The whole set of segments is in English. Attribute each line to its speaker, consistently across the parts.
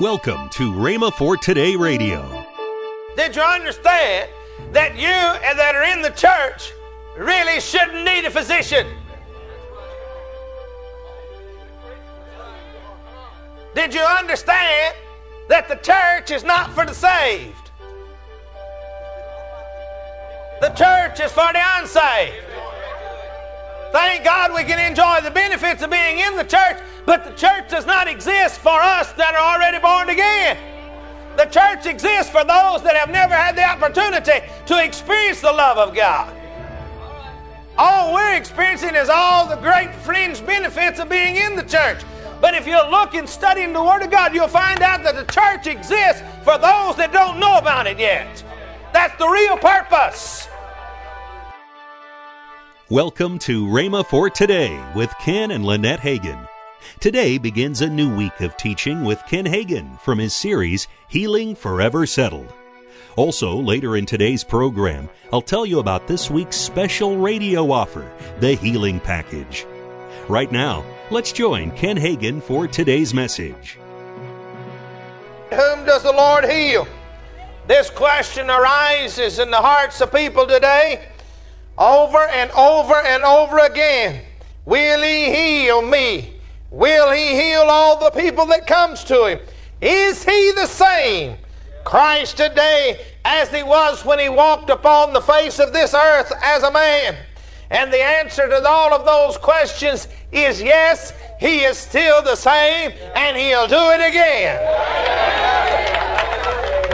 Speaker 1: Welcome to Rhema for Today Radio.
Speaker 2: Did you understand that you and that are in the church really shouldn't need a physician? Did you understand that the church is not for the saved? The church is for the unsaved. Thank God we can enjoy the benefits of being in the church, but the church does not exist for us that are already born again. The church exists for those that have never had the opportunity to experience the love of God. All we're experiencing is all the great fringe benefits of being in the church. But if you look and study in the Word of God, you'll find out that the church exists for those that don't know about it yet. That's the real purpose.
Speaker 1: Welcome to Rhema for Today with Ken and Lynette Hagin. Today begins a new week of teaching with Ken Hagin from his series Healing Forever Settled. Also, later in today's program, I'll tell you about this week's special radio offer, the Healing Package. Right now, let's join Ken Hagin for today's message.
Speaker 2: Whom does the Lord heal? This question arises in the hearts of people today over and over and over again. Will he heal me? Will he heal all the people that comes to him? Is he the same Christ today as he was when he walked upon the face of this earth as a man? And the answer to all of those questions is yes, he is still the same and he'll do it again.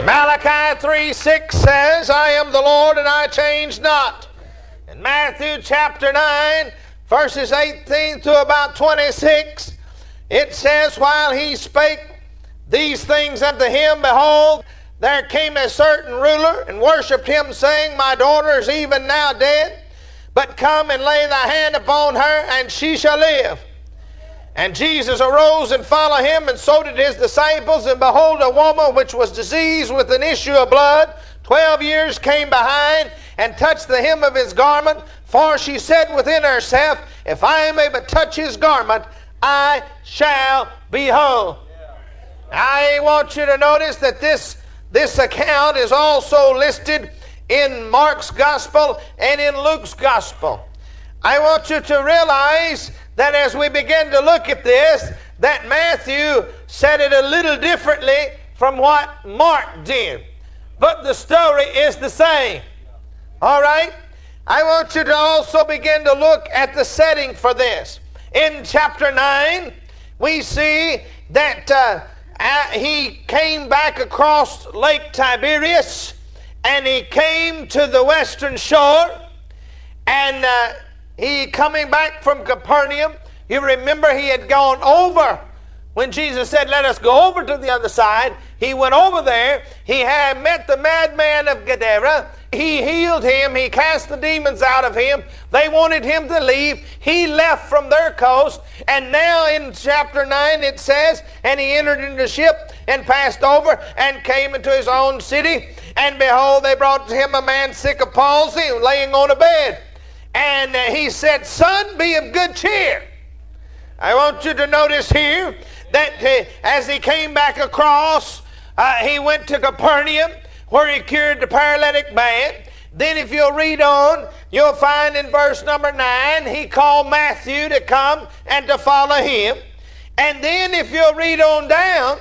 Speaker 2: Malachi 3 6 says, I am the Lord and I change not. In Matthew chapter 9, verses 18 to about 26, it says, While he spake these things unto him, behold, there came a certain ruler and worshipped him, saying, My daughter is even now dead, but come and lay thy hand upon her, and she shall live. And Jesus arose and followed him, and so did his disciples. And behold, a woman which was diseased with an issue of blood, twelve years came behind and touched the hem of his garment. For she said within herself, If I may but touch his garment, I shall be whole. I want you to notice that this, this account is also listed in Mark's gospel and in Luke's gospel. I want you to realize that as we begin to look at this, that Matthew said it a little differently from what Mark did. But the story is the same. All right? I want you to also begin to look at the setting for this. In chapter 9, we see that uh, he came back across Lake Tiberias and he came to the western shore and uh, he coming back from Capernaum. You remember he had gone over when Jesus said, Let us go over to the other side. He went over there. He had met the madman of Gadara he healed him. He cast the demons out of him. They wanted him to leave. He left from their coast. And now in chapter 9 it says, And he entered into the ship and passed over and came into his own city. And behold, they brought to him a man sick of palsy, laying on a bed. And he said, Son, be of good cheer. I want you to notice here that uh, as he came back across, uh, he went to Capernaum where he cured the paralytic man. Then, if you'll read on, you'll find in verse number 9, he called Matthew to come and to follow him. And then, if you'll read on down,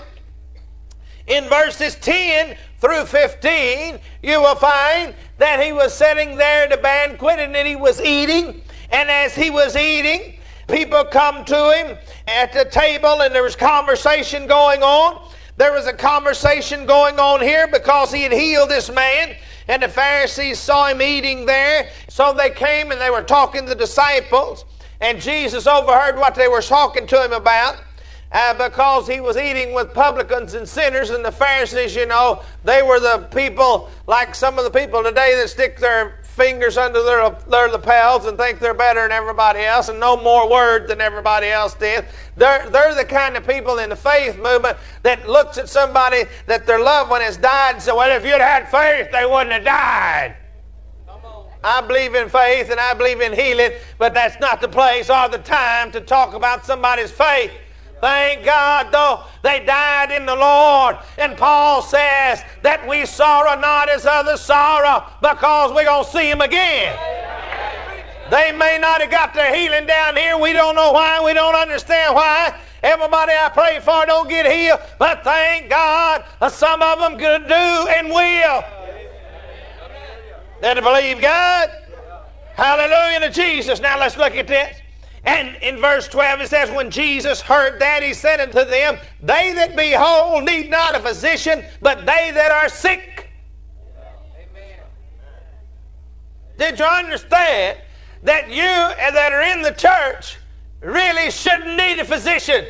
Speaker 2: in verses 10 through 15, you will find that he was sitting there at a banquet and that he was eating. And as he was eating, people come to him at the table and there was conversation going on. There was a conversation going on here because he had healed this man, and the Pharisees saw him eating there. So they came and they were talking to the disciples, and Jesus overheard what they were talking to him about. Uh, because he was eating with publicans and sinners, and the Pharisees, you know, they were the people like some of the people today that stick their fingers under their, their lapels and think they're better than everybody else and know more word than everybody else did. They're, they're the kind of people in the faith movement that looks at somebody that their loved one has died and says, Well, if you'd had faith, they wouldn't have died. I believe in faith and I believe in healing, but that's not the place or the time to talk about somebody's faith. Thank God, though they died in the Lord. And Paul says that we sorrow not as others sorrow because we're going to see Him again. They may not have got their healing down here. We don't know why. We don't understand why. Everybody I pray for don't get healed. But thank God, uh, some of them could do and will. Did believe God? Hallelujah to Jesus. Now let's look at this. And in verse 12 it says, When Jesus heard that, he said unto them, They that be whole need not a physician, but they that are sick. Amen. Did you understand that you that are in the church really shouldn't need a physician?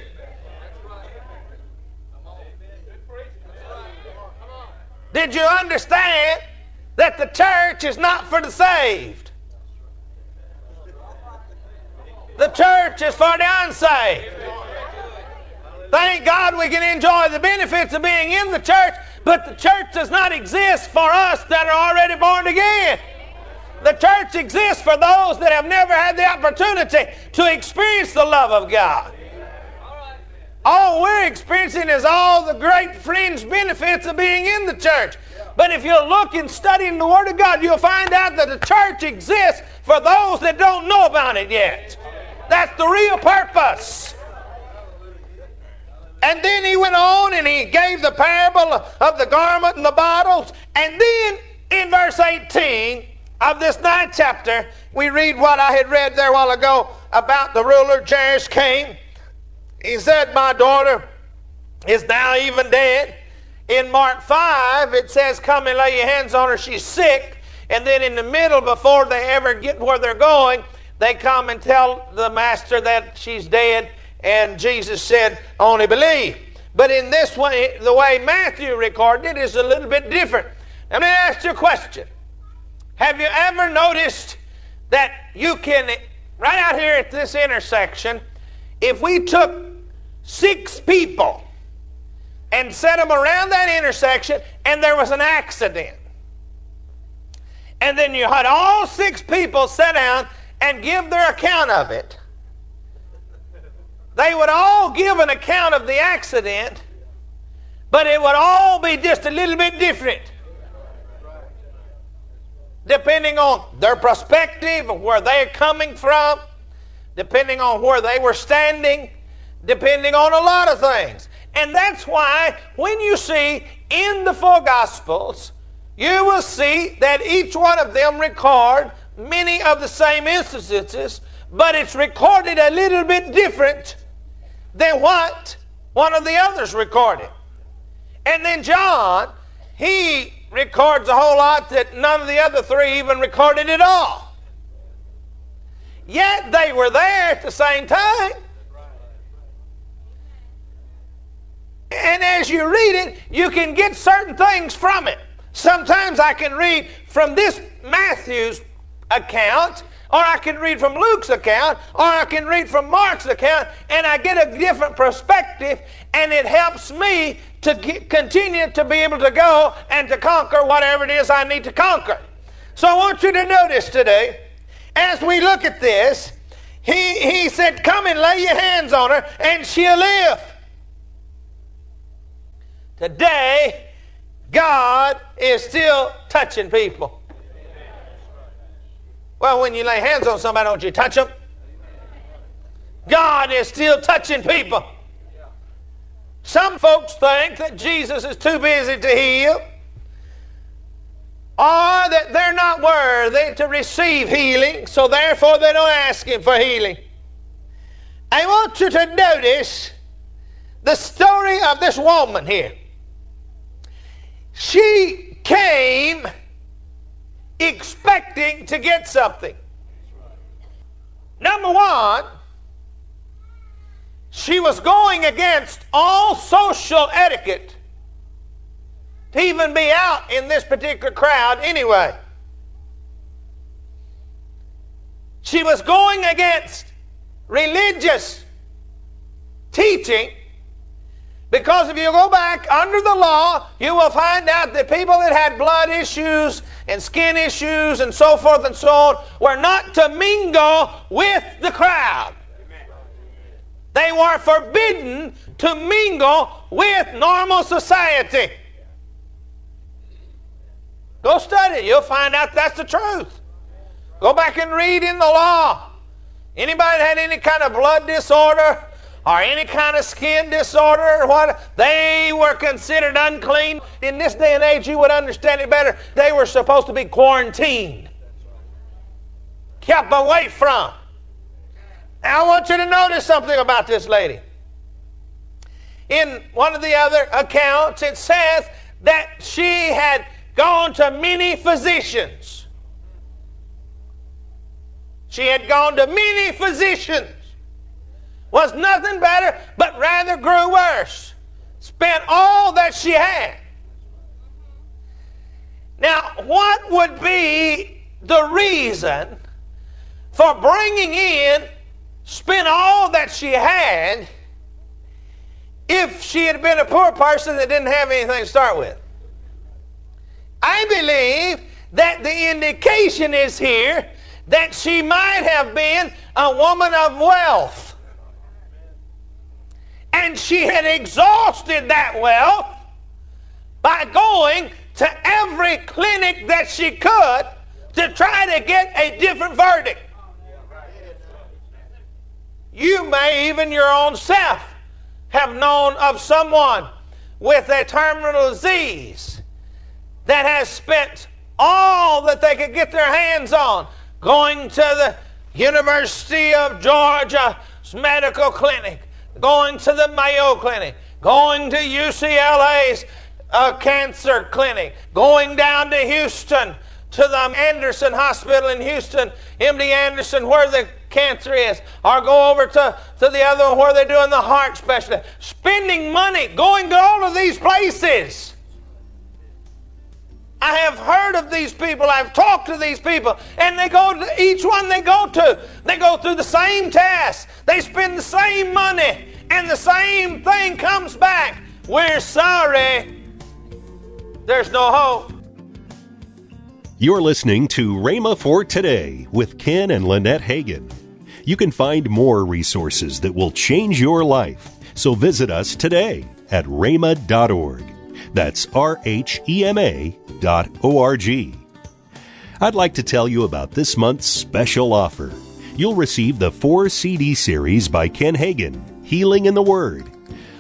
Speaker 2: Did you understand that the church is not for the saved? The church is for the unsaved. Thank God we can enjoy the benefits of being in the church, but the church does not exist for us that are already born again. The church exists for those that have never had the opportunity to experience the love of God. All we're experiencing is all the great fringe benefits of being in the church. But if you look and study in the Word of God, you'll find out that the church exists for those that don't know about it yet. That's the real purpose. And then he went on and he gave the parable of the garment and the bottles. And then in verse 18 of this ninth chapter, we read what I had read there a while ago about the ruler Jairus came. He said, My daughter is now even dead. In Mark 5, it says, Come and lay your hands on her, she's sick. And then in the middle, before they ever get where they're going, they come and tell the master that she's dead, and Jesus said, Only believe. But in this way, the way Matthew recorded it is a little bit different. Let me ask you a question. Have you ever noticed that you can, right out here at this intersection, if we took six people and set them around that intersection and there was an accident, and then you had all six people sit down and give their account of it, they would all give an account of the accident, but it would all be just a little bit different. Depending on their perspective, where they're coming from, depending on where they were standing, depending on a lot of things. And that's why when you see in the four Gospels, you will see that each one of them record many of the same instances, but it's recorded a little bit different than what one of the others recorded. And then John, he records a whole lot that none of the other three even recorded at all. Yet they were there at the same time. And as you read it, you can get certain things from it. Sometimes I can read from this Matthew's account, or I can read from Luke's account, or I can read from Mark's account, and I get a different perspective, and it helps me to continue to be able to go and to conquer whatever it is I need to conquer. So I want you to notice today, as we look at this, he, he said, Come and lay your hands on her, and she'll live. Today, God is still touching people. Well, when you lay hands on somebody, don't you touch them? God is still touching people. Some folks think that Jesus is too busy to heal, or that they're not worthy to receive healing, so therefore they don't ask Him for healing. I want you to notice the story of this woman here. She came expecting to get something. Number one, she was going against all social etiquette to even be out in this particular crowd anyway. She was going against religious teaching because if you go back under the law, you will find out that people that had blood issues and skin issues and so forth and so on were not to mingle with the crowd. They were forbidden to mingle with normal society. Go study it. You'll find out that's the truth. Go back and read in the law. Anybody had any kind of blood disorder or any kind of skin disorder or what? They were considered unclean. In this day and age, you would understand it better. They were supposed to be quarantined, kept away from. Now, I want you to notice something about this lady. In one of the other accounts, it says that she had gone to many physicians. She had gone to many physicians. Was nothing better, but rather grew worse. Spent all that she had. Now, what would be the reason for bringing in, spent all that she had, if she had been a poor person that didn't have anything to start with? I believe that the indication is here that she might have been a woman of wealth. And she had exhausted that wealth by going to every clinic that she could to try to get a different verdict. You may even your own self have known of someone with a terminal disease that has spent all that they could get their hands on going to the University of Georgia's medical clinic, going to the Mayo Clinic, going to UCLA's uh, cancer clinic, going down to Houston to the Anderson Hospital in Houston, MD Anderson, where the cancer is, or go over to, to the other one where they're doing the heart specialist. Spending money, going to all of these places. I have heard of these people, I've talked to these people, and they go to each one they go to, they go through the same tests, they spend the same money, and the same thing comes back. We're sorry, there's no hope.
Speaker 1: You're listening to Rhema for Today with Ken and Lynette Hagin. You can find more resources that will change your life, so visit us today at rhema.org. That's R H E M A dot O R G. I'd like to tell you about this month's special offer. You'll receive the four CD series by Ken Hagin, Healing in the Word,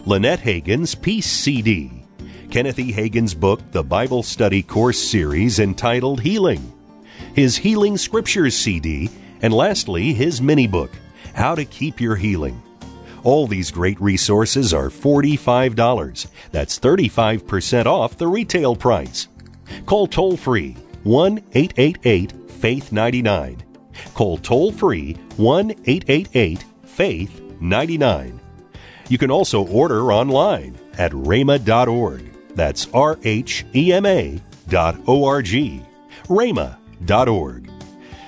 Speaker 1: Lynette Hagin's Peace CD, Kenneth E. Hagin's book, The Bible Study Course Series entitled Healing, his Healing Scriptures CD, and lastly, his mini book, How to Keep Your Healing. All these great resources are $45. That's 35% off the retail price. Call toll free 1 888 Faith 99. Call toll free 1 888 Faith 99. You can also order online at rhema.org. That's R H E M A dot O R G. rhema.org.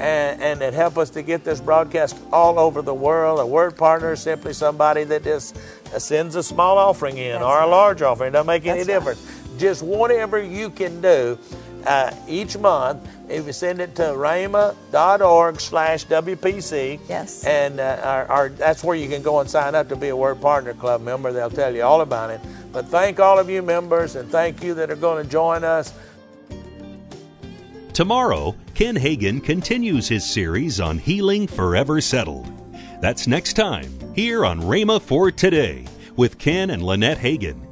Speaker 2: and, and that help us to get this broadcast all over the world. A word partner is simply somebody that just sends a small offering in
Speaker 3: That's
Speaker 2: or a
Speaker 3: right.
Speaker 2: large offering. It doesn't make any
Speaker 3: That's
Speaker 2: difference. Just whatever you can do uh, each month. If you send it to rhema.org slash WPC.
Speaker 3: Yes.
Speaker 2: And uh, our, our, that's where you can go and sign up to be a Word Partner Club member. They'll tell you all about it. But thank all of you members and thank you that are going to join us.
Speaker 1: Tomorrow, Ken Hagin continues his series on healing forever settled. That's next time here on Rhema for Today with Ken and Lynette Hagin.